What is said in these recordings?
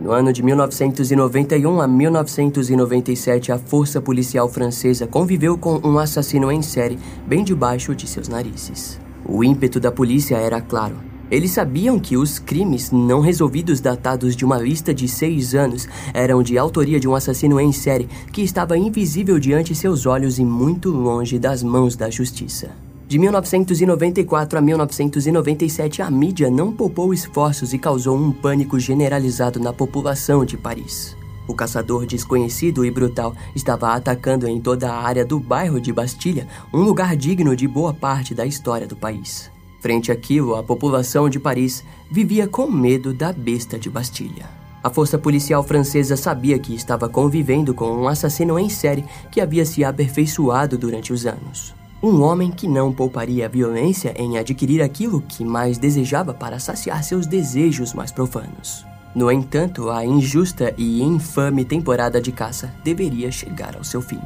No ano de 1991 a 1997, a força policial francesa conviveu com um assassino em série bem debaixo de seus narizes. O ímpeto da polícia era claro. Eles sabiam que os crimes não resolvidos datados de uma lista de seis anos eram de autoria de um assassino em série que estava invisível diante seus olhos e muito longe das mãos da justiça. De 1994 a 1997, a mídia não poupou esforços e causou um pânico generalizado na população de Paris. O caçador desconhecido e brutal estava atacando em toda a área do bairro de Bastilha, um lugar digno de boa parte da história do país. Frente àquilo, a população de Paris vivia com medo da besta de Bastilha. A força policial francesa sabia que estava convivendo com um assassino em série que havia se aperfeiçoado durante os anos. Um homem que não pouparia a violência em adquirir aquilo que mais desejava para saciar seus desejos mais profanos. No entanto, a injusta e infame temporada de caça deveria chegar ao seu fim.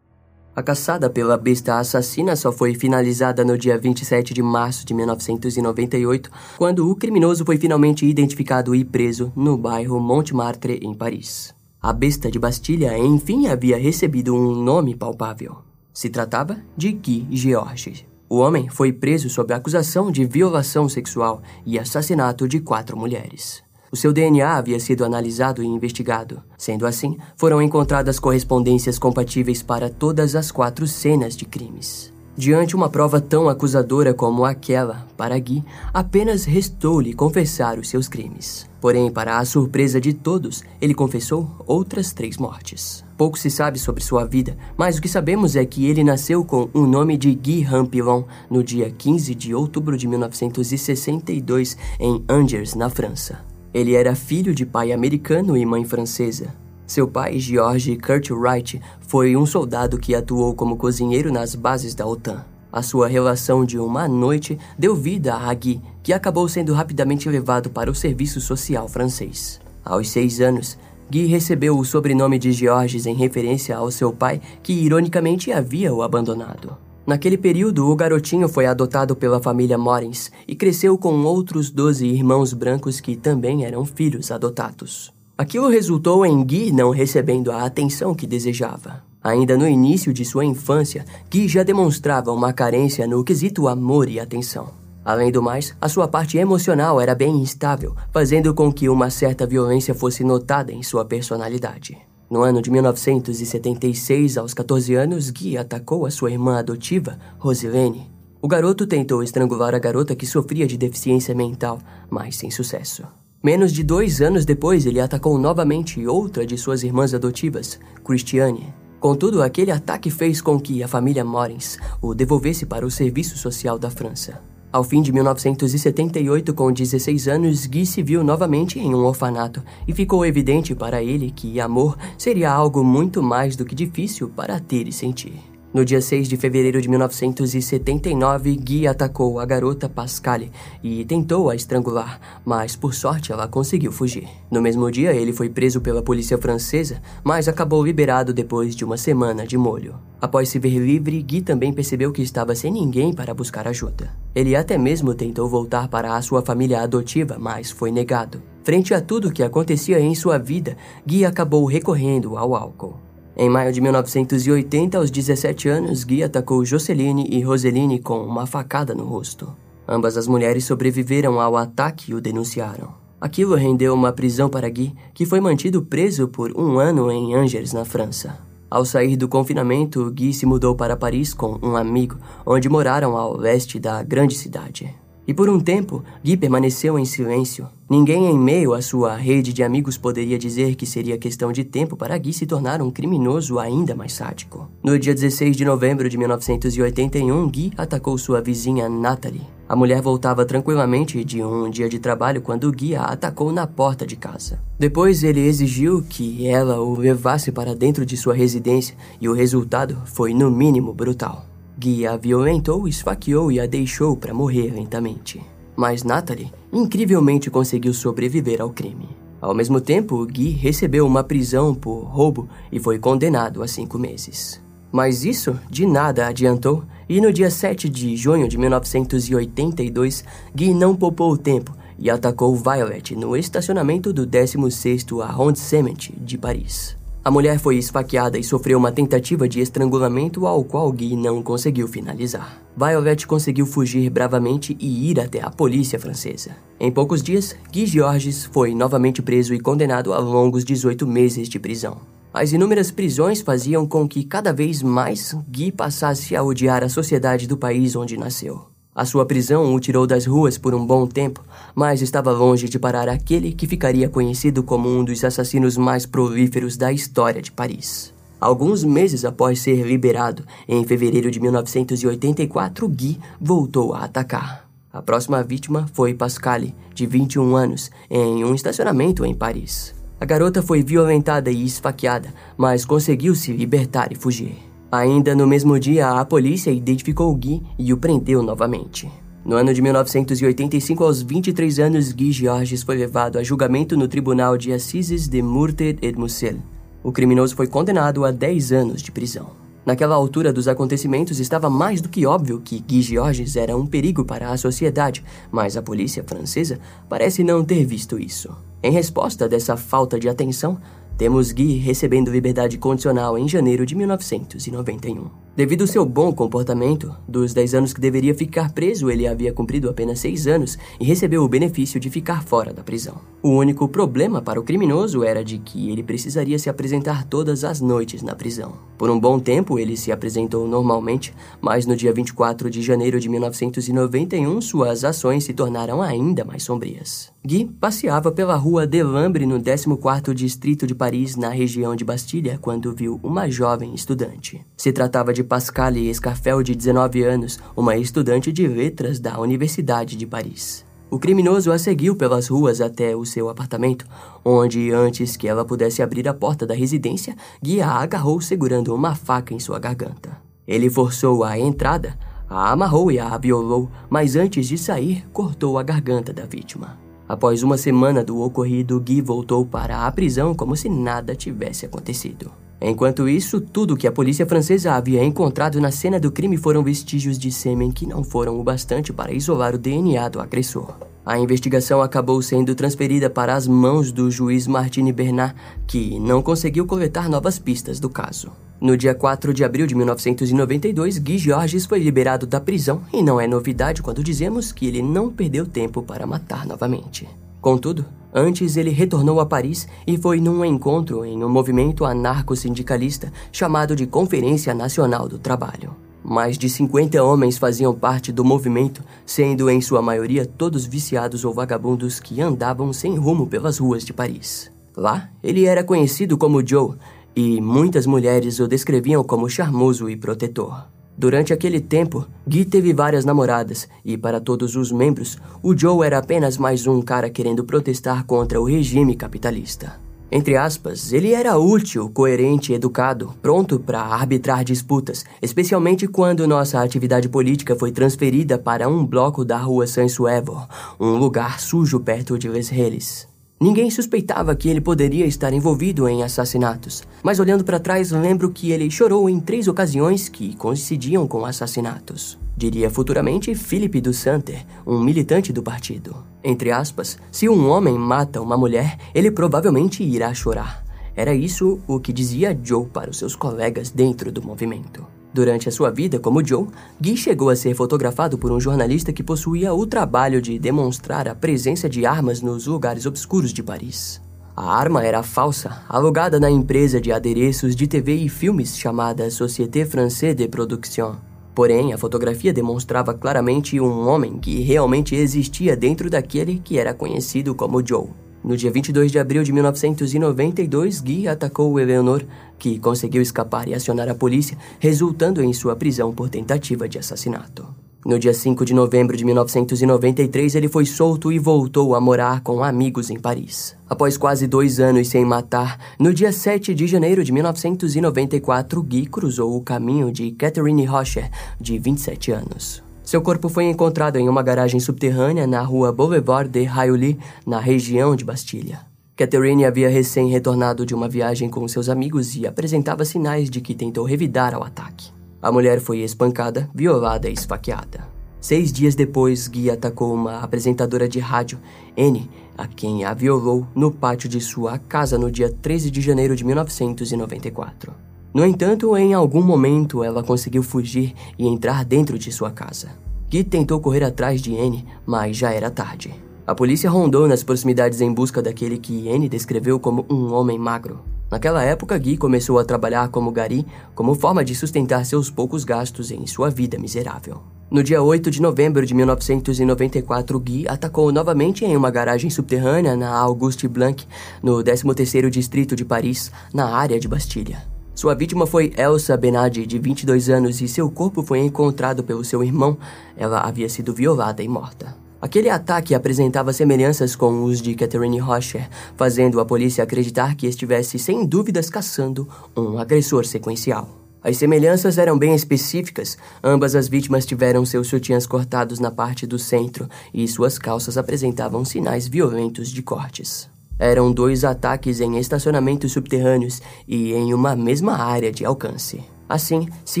A caçada pela besta assassina só foi finalizada no dia 27 de março de 1998, quando o criminoso foi finalmente identificado e preso no bairro Montmartre, em Paris. A besta de Bastilha, enfim, havia recebido um nome palpável. Se tratava de Guy Georges. O homem foi preso sob acusação de violação sexual e assassinato de quatro mulheres. O seu DNA havia sido analisado e investigado. Sendo assim, foram encontradas correspondências compatíveis para todas as quatro cenas de crimes. Diante uma prova tão acusadora como aquela, para Gui, apenas restou-lhe confessar os seus crimes. Porém, para a surpresa de todos, ele confessou outras três mortes. Pouco se sabe sobre sua vida, mas o que sabemos é que ele nasceu com o nome de Guy Rampillon no dia 15 de outubro de 1962 em Angers, na França. Ele era filho de pai americano e mãe francesa. Seu pai, George Curtwright, foi um soldado que atuou como cozinheiro nas bases da OTAN. A sua relação de uma noite deu vida a Guy, que acabou sendo rapidamente levado para o serviço social francês. Aos seis anos, Guy recebeu o sobrenome de Georges em referência ao seu pai, que ironicamente havia o abandonado. Naquele período, o garotinho foi adotado pela família Morens e cresceu com outros doze irmãos brancos que também eram filhos adotados. Aquilo resultou em Guy não recebendo a atenção que desejava. Ainda no início de sua infância, Guy já demonstrava uma carência no quesito amor e atenção. Além do mais, a sua parte emocional era bem instável, fazendo com que uma certa violência fosse notada em sua personalidade. No ano de 1976, aos 14 anos, Guy atacou a sua irmã adotiva, Rosilene. O garoto tentou estrangular a garota que sofria de deficiência mental, mas sem sucesso. Menos de dois anos depois, ele atacou novamente outra de suas irmãs adotivas, Christiane. Contudo, aquele ataque fez com que a família Morens o devolvesse para o Serviço Social da França. Ao fim de 1978, com 16 anos, Guy se viu novamente em um orfanato e ficou evidente para ele que amor seria algo muito mais do que difícil para ter e sentir. No dia 6 de fevereiro de 1979, Guy atacou a garota Pascale e tentou a estrangular, mas por sorte ela conseguiu fugir. No mesmo dia, ele foi preso pela polícia francesa, mas acabou liberado depois de uma semana de molho. Após se ver livre, Guy também percebeu que estava sem ninguém para buscar ajuda. Ele até mesmo tentou voltar para a sua família adotiva, mas foi negado. Frente a tudo o que acontecia em sua vida, Guy acabou recorrendo ao álcool. Em maio de 1980, aos 17 anos, Guy atacou Joceline e Roseline com uma facada no rosto. Ambas as mulheres sobreviveram ao ataque e o denunciaram. Aquilo rendeu uma prisão para Guy, que foi mantido preso por um ano em Angers, na França. Ao sair do confinamento, Guy se mudou para Paris com um amigo, onde moraram ao leste da grande cidade. E por um tempo, Gui permaneceu em silêncio. Ninguém em meio à sua rede de amigos poderia dizer que seria questão de tempo para Gui se tornar um criminoso ainda mais sádico. No dia 16 de novembro de 1981, Gui atacou sua vizinha Natalie. A mulher voltava tranquilamente de um dia de trabalho quando Gui a atacou na porta de casa. Depois ele exigiu que ela o levasse para dentro de sua residência e o resultado foi no mínimo brutal. Guy a violentou, esfaqueou e a deixou para morrer lentamente. Mas Natalie incrivelmente conseguiu sobreviver ao crime. Ao mesmo tempo, Guy recebeu uma prisão por roubo e foi condenado a cinco meses. Mas isso de nada adiantou, e no dia 7 de junho de 1982, Guy não poupou o tempo e atacou Violet no estacionamento do 16º Arrondissement de Paris. A mulher foi esfaqueada e sofreu uma tentativa de estrangulamento ao qual Guy não conseguiu finalizar. Violet conseguiu fugir bravamente e ir até a polícia francesa. Em poucos dias, Guy Georges foi novamente preso e condenado a longos 18 meses de prisão. As inúmeras prisões faziam com que cada vez mais Guy passasse a odiar a sociedade do país onde nasceu. A sua prisão o tirou das ruas por um bom tempo, mas estava longe de parar aquele que ficaria conhecido como um dos assassinos mais prolíferos da história de Paris. Alguns meses após ser liberado, em fevereiro de 1984, Guy voltou a atacar. A próxima vítima foi Pascale, de 21 anos, em um estacionamento em Paris. A garota foi violentada e esfaqueada, mas conseguiu se libertar e fugir. Ainda no mesmo dia, a polícia identificou Guy e o prendeu novamente. No ano de 1985, aos 23 anos, Guy Georges foi levado a julgamento no Tribunal de Assises de Meurthe et Moselle. O criminoso foi condenado a 10 anos de prisão. Naquela altura dos acontecimentos, estava mais do que óbvio que Guy Georges era um perigo para a sociedade, mas a polícia francesa parece não ter visto isso. Em resposta dessa falta de atenção, temos Guy recebendo liberdade condicional em janeiro de 1991. Devido ao seu bom comportamento, dos 10 anos que deveria ficar preso, ele havia cumprido apenas 6 anos e recebeu o benefício de ficar fora da prisão. O único problema para o criminoso era de que ele precisaria se apresentar todas as noites na prisão. Por um bom tempo, ele se apresentou normalmente, mas no dia 24 de janeiro de 1991, suas ações se tornaram ainda mais sombrias. Guy passeava pela rua Delambre no 14º distrito de Paris, na região de Bastilha, quando viu uma jovem estudante. Se tratava de Pascale Escarfel, de 19 anos, uma estudante de letras da Universidade de Paris. O criminoso a seguiu pelas ruas até o seu apartamento, onde, antes que ela pudesse abrir a porta da residência, Guy a agarrou segurando uma faca em sua garganta. Ele forçou a entrada, a amarrou e a violou, mas antes de sair, cortou a garganta da vítima. Após uma semana do ocorrido, Guy voltou para a prisão como se nada tivesse acontecido. Enquanto isso, tudo que a polícia francesa havia encontrado na cena do crime foram vestígios de sêmen que não foram o bastante para isolar o DNA do agressor. A investigação acabou sendo transferida para as mãos do juiz Martine Bernard, que não conseguiu coletar novas pistas do caso. No dia 4 de abril de 1992, Guy Georges foi liberado da prisão e não é novidade quando dizemos que ele não perdeu tempo para matar novamente. Contudo, antes ele retornou a Paris e foi num encontro em um movimento anarco-sindicalista chamado de Conferência Nacional do Trabalho. Mais de 50 homens faziam parte do movimento, sendo em sua maioria todos viciados ou vagabundos que andavam sem rumo pelas ruas de Paris. Lá, ele era conhecido como Joe e muitas mulheres o descreviam como charmoso e protetor. Durante aquele tempo, Guy teve várias namoradas, e para todos os membros, o Joe era apenas mais um cara querendo protestar contra o regime capitalista. Entre aspas, ele era útil, coerente, educado, pronto para arbitrar disputas, especialmente quando nossa atividade política foi transferida para um bloco da rua Saint-Suèvre, um lugar sujo perto de Les. Ninguém suspeitava que ele poderia estar envolvido em assassinatos, mas olhando para trás lembro que ele chorou em três ocasiões que coincidiam com assassinatos. Diria futuramente Philippe do Santer, um militante do partido. Entre aspas, se um homem mata uma mulher, ele provavelmente irá chorar. Era isso o que dizia Joe para os seus colegas dentro do movimento. Durante a sua vida como Joe, Guy chegou a ser fotografado por um jornalista que possuía o trabalho de demonstrar a presença de armas nos lugares obscuros de Paris. A arma era falsa, alugada na empresa de adereços de TV e filmes chamada Société Française de Production. Porém, a fotografia demonstrava claramente um homem que realmente existia dentro daquele que era conhecido como Joe. No dia 22 de abril de 1992, Guy atacou Eleanor, que conseguiu escapar e acionar a polícia, resultando em sua prisão por tentativa de assassinato. No dia 5 de novembro de 1993, ele foi solto e voltou a morar com amigos em Paris. Após quase dois anos sem matar, no dia 7 de janeiro de 1994, Guy cruzou o caminho de Catherine Rocher, de 27 anos. Seu corpo foi encontrado em uma garagem subterrânea na rua Boulevard de Rayoli, na região de Bastilha. Catherine havia recém retornado de uma viagem com seus amigos e apresentava sinais de que tentou revidar ao ataque. A mulher foi espancada, violada e esfaqueada. Seis dias depois, Guy atacou uma apresentadora de rádio, Anne, a quem a violou no pátio de sua casa no dia 13 de janeiro de 1994. No entanto, em algum momento ela conseguiu fugir e entrar dentro de sua casa. Guy tentou correr atrás de Anne, mas já era tarde. A polícia rondou nas proximidades em busca daquele que Anne descreveu como um homem magro. Naquela época, Guy começou a trabalhar como gari como forma de sustentar seus poucos gastos em sua vida miserável. No dia 8 de novembro de 1994, Guy atacou novamente em uma garagem subterrânea na Auguste Blanc, no 13º distrito de Paris, na área de Bastilha. Sua vítima foi Elsa Benadi, de 22 anos, e seu corpo foi encontrado pelo seu irmão. Ela havia sido violada e morta. Aquele ataque apresentava semelhanças com os de Catherine Rocher, fazendo a polícia acreditar que estivesse sem dúvidas caçando um agressor sequencial. As semelhanças eram bem específicas. Ambas as vítimas tiveram seus sutiãs cortados na parte do centro e suas calças apresentavam sinais violentos de cortes. Eram dois ataques em estacionamentos subterrâneos e em uma mesma área de alcance. Assim, se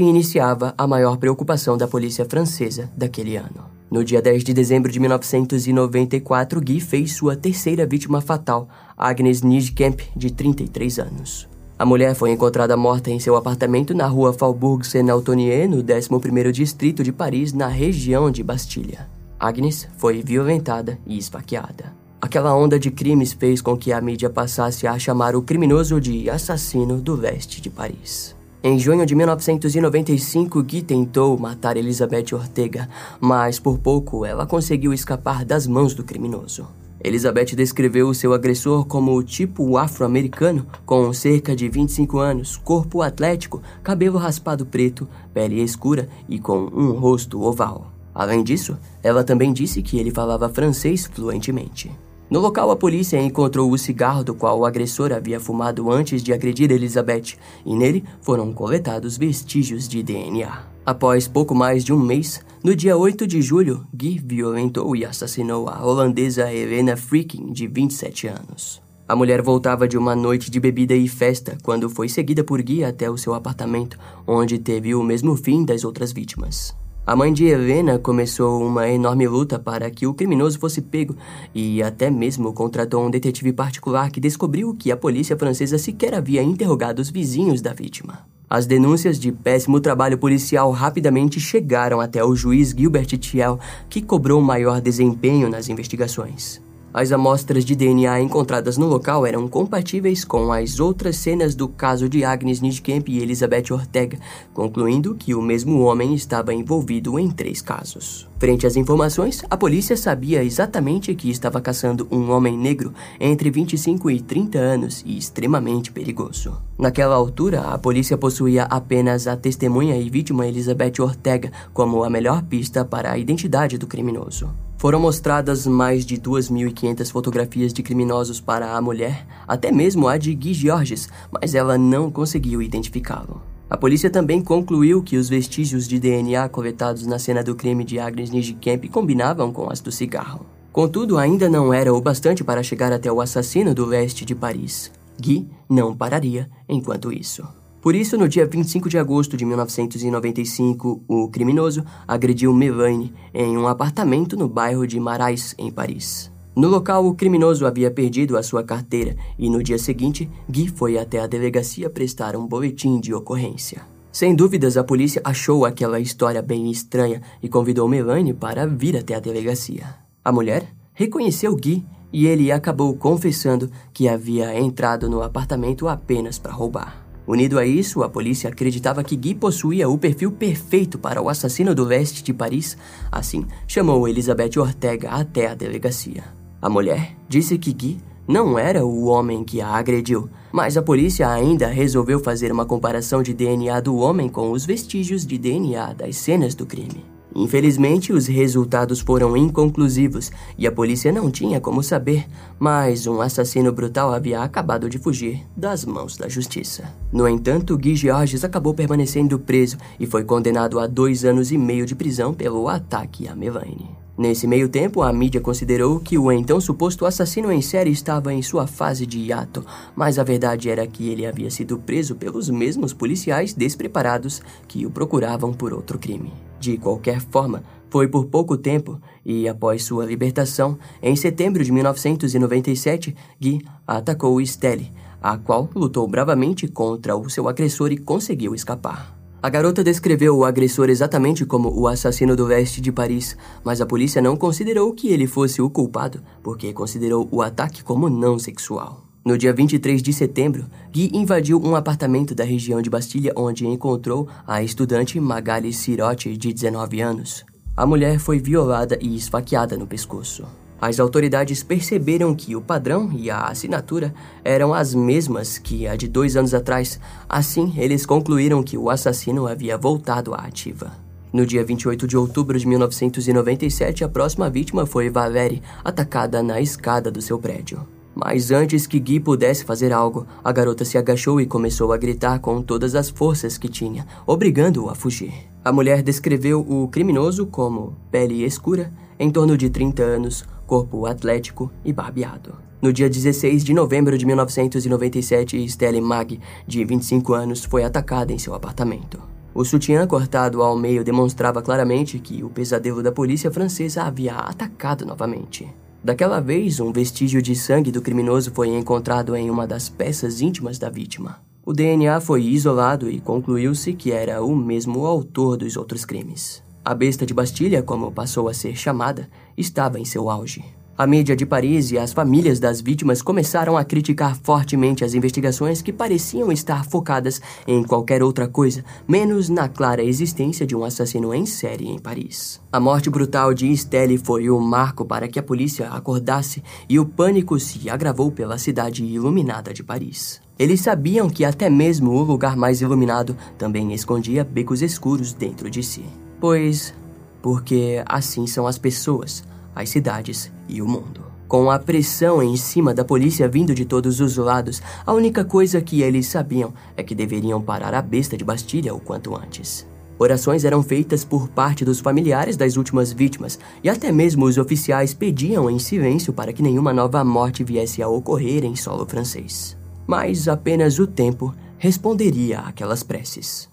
iniciava a maior preocupação da polícia francesa daquele ano. No dia 10 de dezembro de 1994, Guy fez sua terceira vítima fatal, Agnes Nijkamp, de 33 anos. A mulher foi encontrada morta em seu apartamento na rua Faubourg Saint-Antonier, no 11º distrito de Paris, na região de Bastilha. Agnes foi violentada e esfaqueada. Aquela onda de crimes fez com que a mídia passasse a chamar o criminoso de assassino do leste de Paris. Em junho de 1995, Guy tentou matar Elizabeth Ortega, mas por pouco ela conseguiu escapar das mãos do criminoso. Elizabeth descreveu o seu agressor como o tipo afro-americano, com cerca de 25 anos, corpo atlético, cabelo raspado preto, pele escura e com um rosto oval. Além disso, ela também disse que ele falava francês fluentemente. No local, a polícia encontrou o cigarro do qual o agressor havia fumado antes de agredir Elizabeth, e nele foram coletados vestígios de DNA. Após pouco mais de um mês, no dia 8 de julho, Guy violentou e assassinou a holandesa Helena Freaking, de 27 anos. A mulher voltava de uma noite de bebida e festa quando foi seguida por Guy até o seu apartamento, onde teve o mesmo fim das outras vítimas. A mãe de Helena começou uma enorme luta para que o criminoso fosse pego e até mesmo contratou um detetive particular que descobriu que a polícia francesa sequer havia interrogado os vizinhos da vítima. As denúncias de péssimo trabalho policial rapidamente chegaram até o juiz Gilbert Thiel, que cobrou maior desempenho nas investigações. As amostras de DNA encontradas no local eram compatíveis com as outras cenas do caso de Agnes Nijkamp e Elizabeth Ortega, concluindo que o mesmo homem estava envolvido em três casos. Frente às informações, a polícia sabia exatamente que estava caçando um homem negro entre 25 e 30 anos e extremamente perigoso. Naquela altura, a polícia possuía apenas a testemunha e vítima Elizabeth Ortega como a melhor pista para a identidade do criminoso. Foram mostradas mais de 2.500 fotografias de criminosos para a mulher, até mesmo a de Guy Georges, mas ela não conseguiu identificá-lo. A polícia também concluiu que os vestígios de DNA coletados na cena do crime de Agnes Nijkamp combinavam com as do cigarro. Contudo, ainda não era o bastante para chegar até o assassino do leste de Paris. Guy não pararia enquanto isso. Por isso, no dia 25 de agosto de 1995, o criminoso agrediu Melanie em um apartamento no bairro de Marais, em Paris. No local, o criminoso havia perdido a sua carteira e no dia seguinte, Guy foi até a delegacia prestar um boletim de ocorrência. Sem dúvidas, a polícia achou aquela história bem estranha e convidou Melanie para vir até a delegacia. A mulher reconheceu Guy e ele acabou confessando que havia entrado no apartamento apenas para roubar. Unido a isso, a polícia acreditava que Guy possuía o perfil perfeito para o assassino do leste de Paris, assim chamou Elizabeth Ortega até a delegacia. A mulher disse que Guy não era o homem que a agrediu, mas a polícia ainda resolveu fazer uma comparação de DNA do homem com os vestígios de DNA das cenas do crime. Infelizmente, os resultados foram inconclusivos e a polícia não tinha como saber, mas um assassino brutal havia acabado de fugir das mãos da justiça. No entanto, Guy Georges acabou permanecendo preso e foi condenado a dois anos e meio de prisão pelo ataque a Melanie. Nesse meio tempo, a mídia considerou que o então suposto assassino em série estava em sua fase de hiato, mas a verdade era que ele havia sido preso pelos mesmos policiais despreparados que o procuravam por outro crime. De qualquer forma, foi por pouco tempo e, após sua libertação, em setembro de 1997, Guy atacou Stelle, a qual lutou bravamente contra o seu agressor e conseguiu escapar. A garota descreveu o agressor exatamente como o assassino do leste de Paris, mas a polícia não considerou que ele fosse o culpado, porque considerou o ataque como não sexual. No dia 23 de setembro, Guy invadiu um apartamento da região de Bastilha onde encontrou a estudante Magali Sirotti, de 19 anos. A mulher foi violada e esfaqueada no pescoço. As autoridades perceberam que o padrão e a assinatura eram as mesmas que a de dois anos atrás. Assim, eles concluíram que o assassino havia voltado à ativa. No dia 28 de outubro de 1997, a próxima vítima foi Valérie, atacada na escada do seu prédio. Mas antes que Guy pudesse fazer algo, a garota se agachou e começou a gritar com todas as forças que tinha, obrigando-o a fugir. A mulher descreveu o criminoso como pele escura, em torno de 30 anos, corpo atlético e barbeado. No dia 16 de novembro de 1997, Stella Mag, de 25 anos, foi atacada em seu apartamento. O sutiã cortado ao meio demonstrava claramente que o pesadelo da polícia francesa havia atacado novamente. Daquela vez, um vestígio de sangue do criminoso foi encontrado em uma das peças íntimas da vítima. O DNA foi isolado e concluiu-se que era o mesmo autor dos outros crimes. A besta de Bastilha, como passou a ser chamada, estava em seu auge. A mídia de Paris e as famílias das vítimas começaram a criticar fortemente as investigações que pareciam estar focadas em qualquer outra coisa, menos na clara existência de um assassino em série em Paris. A morte brutal de Estelle foi o marco para que a polícia acordasse e o pânico se agravou pela cidade iluminada de Paris. Eles sabiam que até mesmo o lugar mais iluminado também escondia becos escuros dentro de si. Pois, porque assim são as pessoas, as cidades e o mundo. Com a pressão em cima da polícia vindo de todos os lados, a única coisa que eles sabiam é que deveriam parar a besta de Bastilha o quanto antes. Orações eram feitas por parte dos familiares das últimas vítimas, e até mesmo os oficiais pediam em silêncio para que nenhuma nova morte viesse a ocorrer em solo francês. Mas apenas o tempo responderia àquelas preces.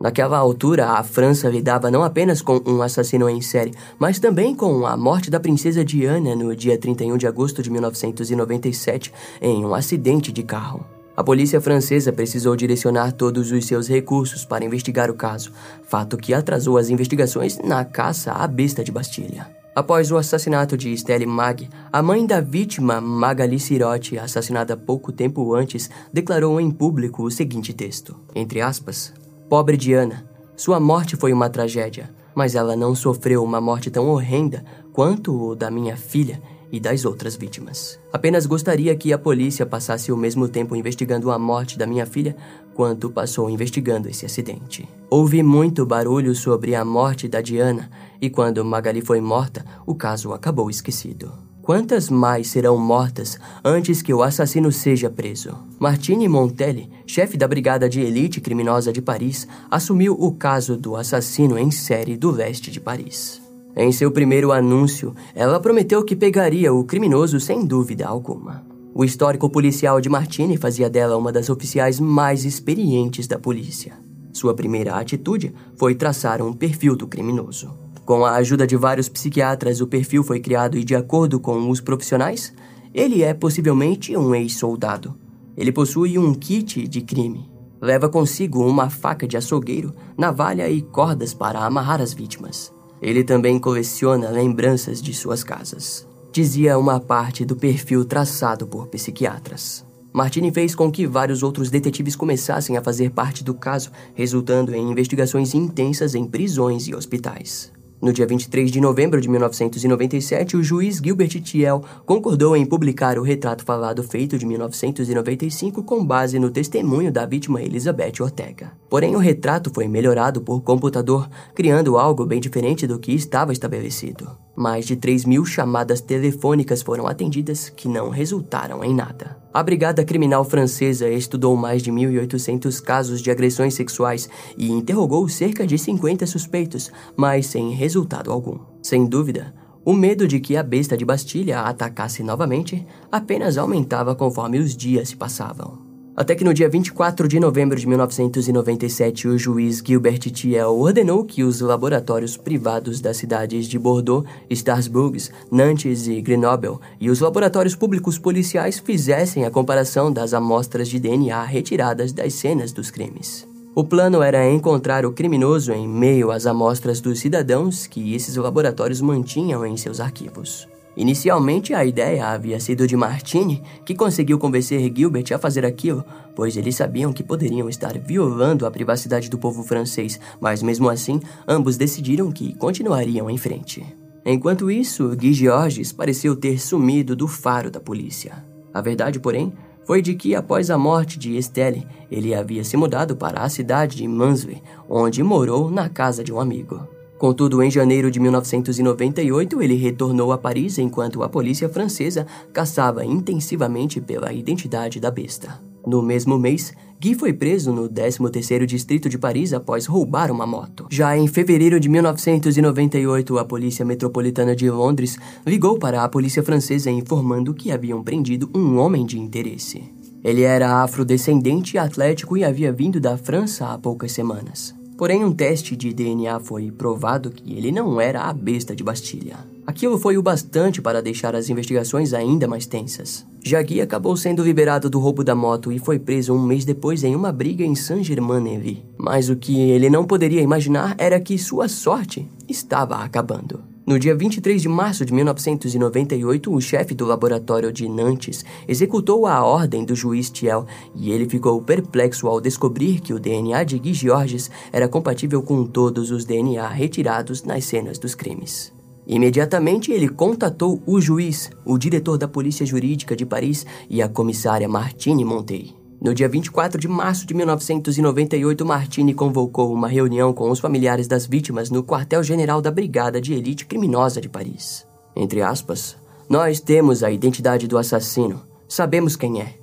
Naquela altura, a França lidava não apenas com um assassino em série, mas também com a morte da princesa Diana no dia 31 de agosto de 1997 em um acidente de carro. A polícia francesa precisou direcionar todos os seus recursos para investigar o caso, fato que atrasou as investigações na caça à besta de Bastilha. Após o assassinato de Stelle Mag, a mãe da vítima, Magali Sirotti, assassinada pouco tempo antes, declarou em público o seguinte texto, entre aspas, Pobre Diana, sua morte foi uma tragédia, mas ela não sofreu uma morte tão horrenda quanto o da minha filha e das outras vítimas. Apenas gostaria que a polícia passasse o mesmo tempo investigando a morte da minha filha quanto passou investigando esse acidente. Houve muito barulho sobre a morte da Diana e quando Magali foi morta, o caso acabou esquecido. Quantas mais serão mortas antes que o assassino seja preso? Martine Montelli, chefe da Brigada de Elite Criminosa de Paris, assumiu o caso do assassino em série do leste de Paris. Em seu primeiro anúncio, ela prometeu que pegaria o criminoso sem dúvida alguma. O histórico policial de Martini fazia dela uma das oficiais mais experientes da polícia. Sua primeira atitude foi traçar um perfil do criminoso. Com a ajuda de vários psiquiatras, o perfil foi criado e, de acordo com os profissionais, ele é possivelmente um ex-soldado. Ele possui um kit de crime. Leva consigo uma faca de açougueiro, navalha e cordas para amarrar as vítimas. Ele também coleciona lembranças de suas casas. Dizia uma parte do perfil traçado por psiquiatras. Martini fez com que vários outros detetives começassem a fazer parte do caso, resultando em investigações intensas em prisões e hospitais. No dia 23 de novembro de 1997, o juiz Gilbert Thiel concordou em publicar o retrato falado feito de 1995 com base no testemunho da vítima Elizabeth Ortega. Porém, o retrato foi melhorado por computador, criando algo bem diferente do que estava estabelecido. Mais de 3 mil chamadas telefônicas foram atendidas que não resultaram em nada. A Brigada Criminal Francesa estudou mais de 1.800 casos de agressões sexuais e interrogou cerca de 50 suspeitos, mas sem resultado algum. Sem dúvida, o medo de que a besta de Bastilha atacasse novamente apenas aumentava conforme os dias se passavam. Até que no dia 24 de novembro de 1997, o juiz Gilbert Thiel ordenou que os laboratórios privados das cidades de Bordeaux, Strasbourg, Nantes e Grenoble e os laboratórios públicos policiais fizessem a comparação das amostras de DNA retiradas das cenas dos crimes. O plano era encontrar o criminoso em meio às amostras dos cidadãos que esses laboratórios mantinham em seus arquivos. Inicialmente, a ideia havia sido de Martini, que conseguiu convencer Gilbert a fazer aquilo, pois eles sabiam que poderiam estar violando a privacidade do povo francês, mas mesmo assim, ambos decidiram que continuariam em frente. Enquanto isso, Guy Georges pareceu ter sumido do faro da polícia. A verdade, porém, foi de que após a morte de Estelle, ele havia se mudado para a cidade de Mansle, onde morou na casa de um amigo. Contudo, em janeiro de 1998, ele retornou a Paris enquanto a polícia francesa caçava intensivamente pela identidade da besta. No mesmo mês, Guy foi preso no 13º distrito de Paris após roubar uma moto. Já em fevereiro de 1998, a Polícia Metropolitana de Londres ligou para a polícia francesa informando que haviam prendido um homem de interesse. Ele era afrodescendente e atlético e havia vindo da França há poucas semanas. Porém, um teste de DNA foi provado que ele não era a besta de Bastilha. Aquilo foi o bastante para deixar as investigações ainda mais tensas. Jagui acabou sendo liberado do roubo da moto e foi preso um mês depois em uma briga em Saint-Germain-en-Laye. Mas o que ele não poderia imaginar era que sua sorte estava acabando. No dia 23 de março de 1998, o chefe do laboratório de Nantes executou a ordem do juiz Thiel e ele ficou perplexo ao descobrir que o DNA de Guy Georges era compatível com todos os DNA retirados nas cenas dos crimes. Imediatamente ele contatou o juiz, o diretor da Polícia Jurídica de Paris e a comissária Martine Montey. No dia 24 de março de 1998, Martini convocou uma reunião com os familiares das vítimas no quartel-general da Brigada de Elite Criminosa de Paris. Entre aspas, nós temos a identidade do assassino, sabemos quem é.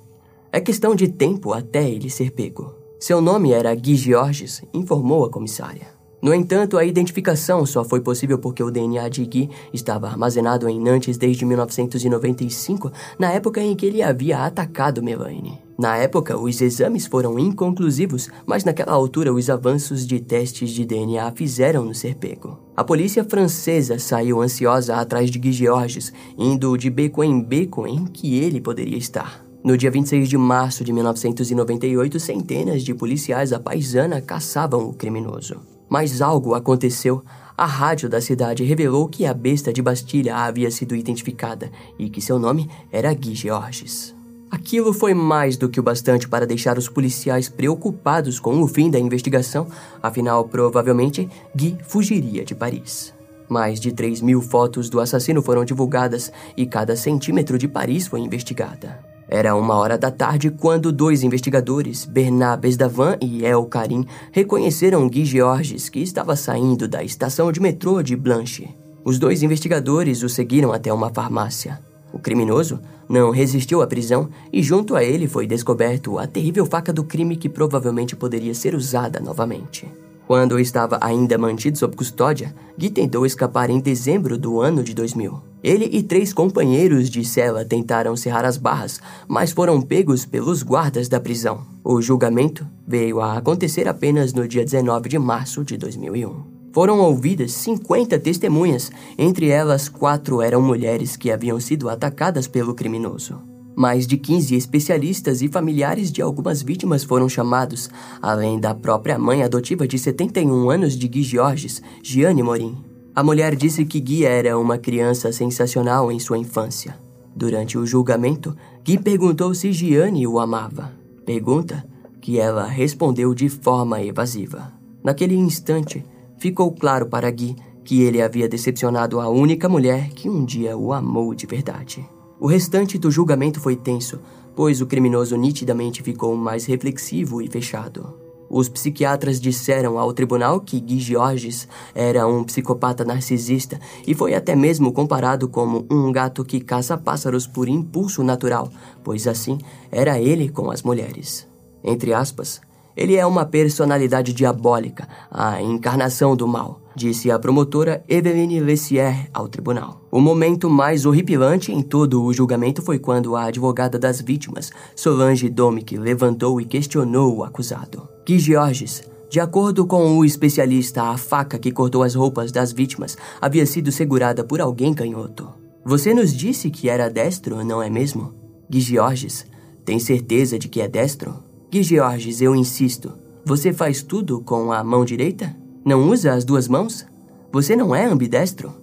É questão de tempo até ele ser pego. Seu nome era Guy Georges, informou a comissária. No entanto, a identificação só foi possível porque o DNA de Guy estava armazenado em Nantes desde 1995, na época em que ele havia atacado Melaine. Na época, os exames foram inconclusivos, mas naquela altura os avanços de testes de DNA fizeram-no ser pego. A polícia francesa saiu ansiosa atrás de Guy Georges, indo de beco em beco em que ele poderia estar. No dia 26 de março de 1998, centenas de policiais à paisana caçavam o criminoso. Mas algo aconteceu. A rádio da cidade revelou que a besta de Bastilha havia sido identificada e que seu nome era Guy Georges. Aquilo foi mais do que o bastante para deixar os policiais preocupados com o fim da investigação, afinal, provavelmente, Guy fugiria de Paris. Mais de 3 mil fotos do assassino foram divulgadas e cada centímetro de Paris foi investigada. Era uma hora da tarde quando dois investigadores, Bernard Besdavan e El Karim, reconheceram Guy Georges, que estava saindo da estação de metrô de Blanche. Os dois investigadores o seguiram até uma farmácia. O criminoso não resistiu à prisão e, junto a ele, foi descoberto a terrível faca do crime que provavelmente poderia ser usada novamente. Quando estava ainda mantido sob custódia, Gui tentou escapar em dezembro do ano de 2000. Ele e três companheiros de cela tentaram cerrar as barras, mas foram pegos pelos guardas da prisão. O julgamento veio a acontecer apenas no dia 19 de março de 2001. Foram ouvidas 50 testemunhas, entre elas quatro eram mulheres que haviam sido atacadas pelo criminoso. Mais de 15 especialistas e familiares de algumas vítimas foram chamados, além da própria mãe adotiva de 71 anos de Gui Georges, Gianni Morim. A mulher disse que Gui era uma criança sensacional em sua infância. Durante o julgamento, Gui perguntou se Gianni o amava. Pergunta que ela respondeu de forma evasiva. Naquele instante, ficou claro para Gui que ele havia decepcionado a única mulher que um dia o amou de verdade. O restante do julgamento foi tenso, pois o criminoso nitidamente ficou mais reflexivo e fechado. Os psiquiatras disseram ao tribunal que Guy Georges era um psicopata narcisista e foi até mesmo comparado como um gato que caça pássaros por impulso natural, pois assim era ele com as mulheres. Entre aspas, ele é uma personalidade diabólica, a encarnação do mal, disse a promotora Eveline Lessier ao tribunal. O momento mais horripilante em todo o julgamento foi quando a advogada das vítimas, Solange Domick, levantou e questionou o acusado. Que Georges, de acordo com o especialista, a faca que cortou as roupas das vítimas havia sido segurada por alguém canhoto. Você nos disse que era destro, não é mesmo? Gui Georges, tem certeza de que é destro? Gui Georges, eu insisto. Você faz tudo com a mão direita? Não usa as duas mãos? Você não é ambidestro?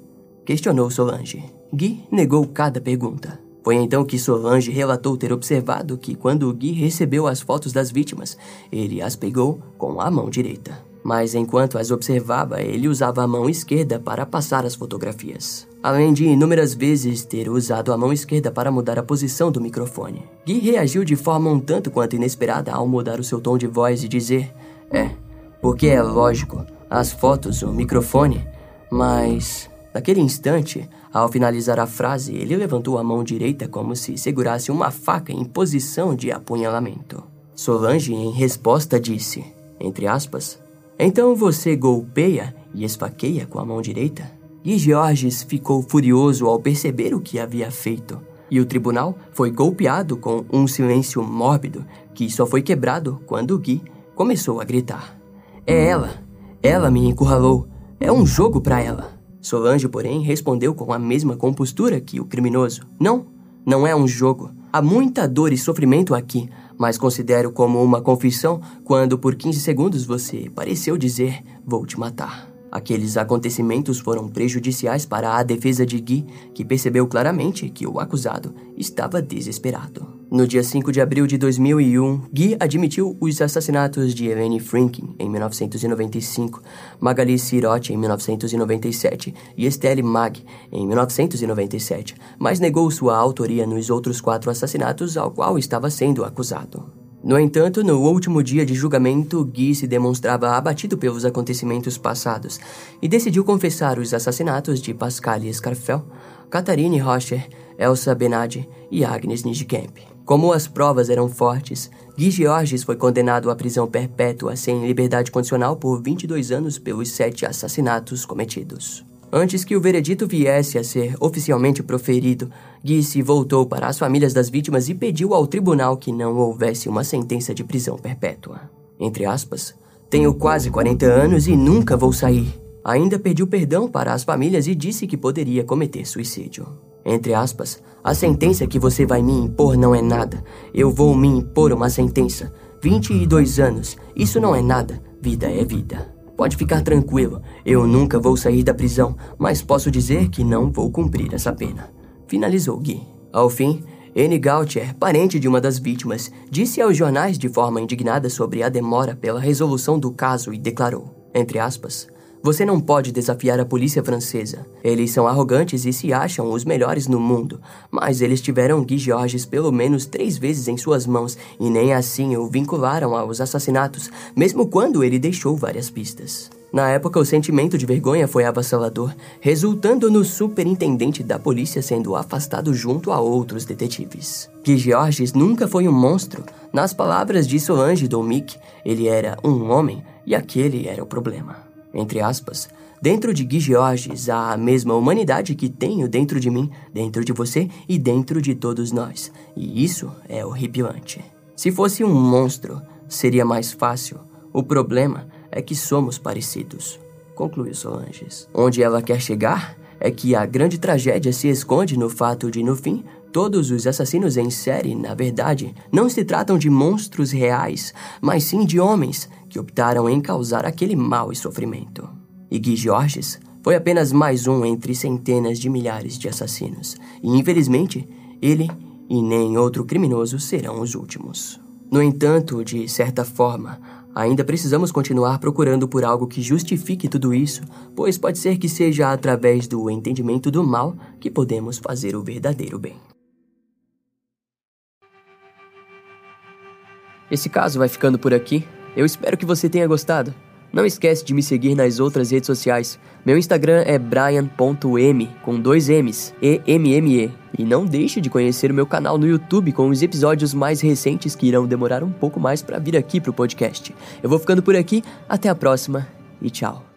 Questionou Solange. Gui negou cada pergunta. Foi então que Solange relatou ter observado que quando Gui recebeu as fotos das vítimas, ele as pegou com a mão direita. Mas enquanto as observava, ele usava a mão esquerda para passar as fotografias além de inúmeras vezes ter usado a mão esquerda para mudar a posição do microfone. Gui reagiu de forma um tanto quanto inesperada ao mudar o seu tom de voz e dizer: É, porque é lógico, as fotos, o microfone, mas. Naquele instante, ao finalizar a frase, ele levantou a mão direita como se segurasse uma faca em posição de apunhalamento. Solange, em resposta, disse, entre aspas, Então você golpeia e esfaqueia com a mão direita? E Georges ficou furioso ao perceber o que havia feito. E o tribunal foi golpeado com um silêncio mórbido que só foi quebrado quando Gui começou a gritar. É ela. Ela me encurralou. É um jogo para ela. Solange, porém, respondeu com a mesma compostura que o criminoso. Não, não é um jogo. Há muita dor e sofrimento aqui, mas considero como uma confissão quando por 15 segundos você pareceu dizer: Vou te matar. Aqueles acontecimentos foram prejudiciais para a defesa de Guy, que percebeu claramente que o acusado estava desesperado. No dia 5 de abril de 2001, Guy admitiu os assassinatos de Helene Franklin em 1995, Magali Sirotti em 1997 e Estelle Mag em 1997, mas negou sua autoria nos outros quatro assassinatos ao qual estava sendo acusado. No entanto, no último dia de julgamento, Guy se demonstrava abatido pelos acontecimentos passados e decidiu confessar os assassinatos de Pascal Scarfel, Catharine Rocher, Elsa Benadi e Agnes Nijkamp. Como as provas eram fortes, Guy Georges foi condenado à prisão perpétua sem liberdade condicional por 22 anos pelos sete assassinatos cometidos. Antes que o veredito viesse a ser oficialmente proferido, Guice voltou para as famílias das vítimas e pediu ao tribunal que não houvesse uma sentença de prisão perpétua. Entre aspas, tenho quase 40 anos e nunca vou sair. Ainda pediu perdão para as famílias e disse que poderia cometer suicídio. Entre aspas, a sentença que você vai me impor não é nada. Eu vou me impor uma sentença. 22 anos, isso não é nada. Vida é vida. Pode ficar tranquilo, eu nunca vou sair da prisão, mas posso dizer que não vou cumprir essa pena. Finalizou Gui. Ao fim, N. Gautier, parente de uma das vítimas, disse aos jornais de forma indignada sobre a demora pela resolução do caso e declarou, entre aspas, você não pode desafiar a polícia francesa. Eles são arrogantes e se acham os melhores no mundo, mas eles tiveram Guy Georges pelo menos três vezes em suas mãos e nem assim o vincularam aos assassinatos, mesmo quando ele deixou várias pistas. Na época, o sentimento de vergonha foi avassalador, resultando no superintendente da polícia sendo afastado junto a outros detetives. Guy Georges nunca foi um monstro. Nas palavras de Solange Domic, ele era um homem e aquele era o problema entre aspas, dentro de Gui Georges a mesma humanidade que tenho dentro de mim, dentro de você e dentro de todos nós. E isso é horripilante. Se fosse um monstro, seria mais fácil. O problema é que somos parecidos, concluiu Solanges. Onde ela quer chegar é que a grande tragédia se esconde no fato de, no fim, todos os assassinos em série, na verdade, não se tratam de monstros reais, mas sim de homens que optaram em causar aquele mal e sofrimento. E Guy Georges foi apenas mais um entre centenas de milhares de assassinos, e infelizmente, ele e nem outro criminoso serão os últimos. No entanto, de certa forma, ainda precisamos continuar procurando por algo que justifique tudo isso, pois pode ser que seja através do entendimento do mal que podemos fazer o verdadeiro bem. Esse caso vai ficando por aqui. Eu espero que você tenha gostado. Não esquece de me seguir nas outras redes sociais. Meu Instagram é brian.m, com dois M's, E-M-M-E. E não deixe de conhecer o meu canal no YouTube com os episódios mais recentes que irão demorar um pouco mais para vir aqui pro podcast. Eu vou ficando por aqui, até a próxima e tchau.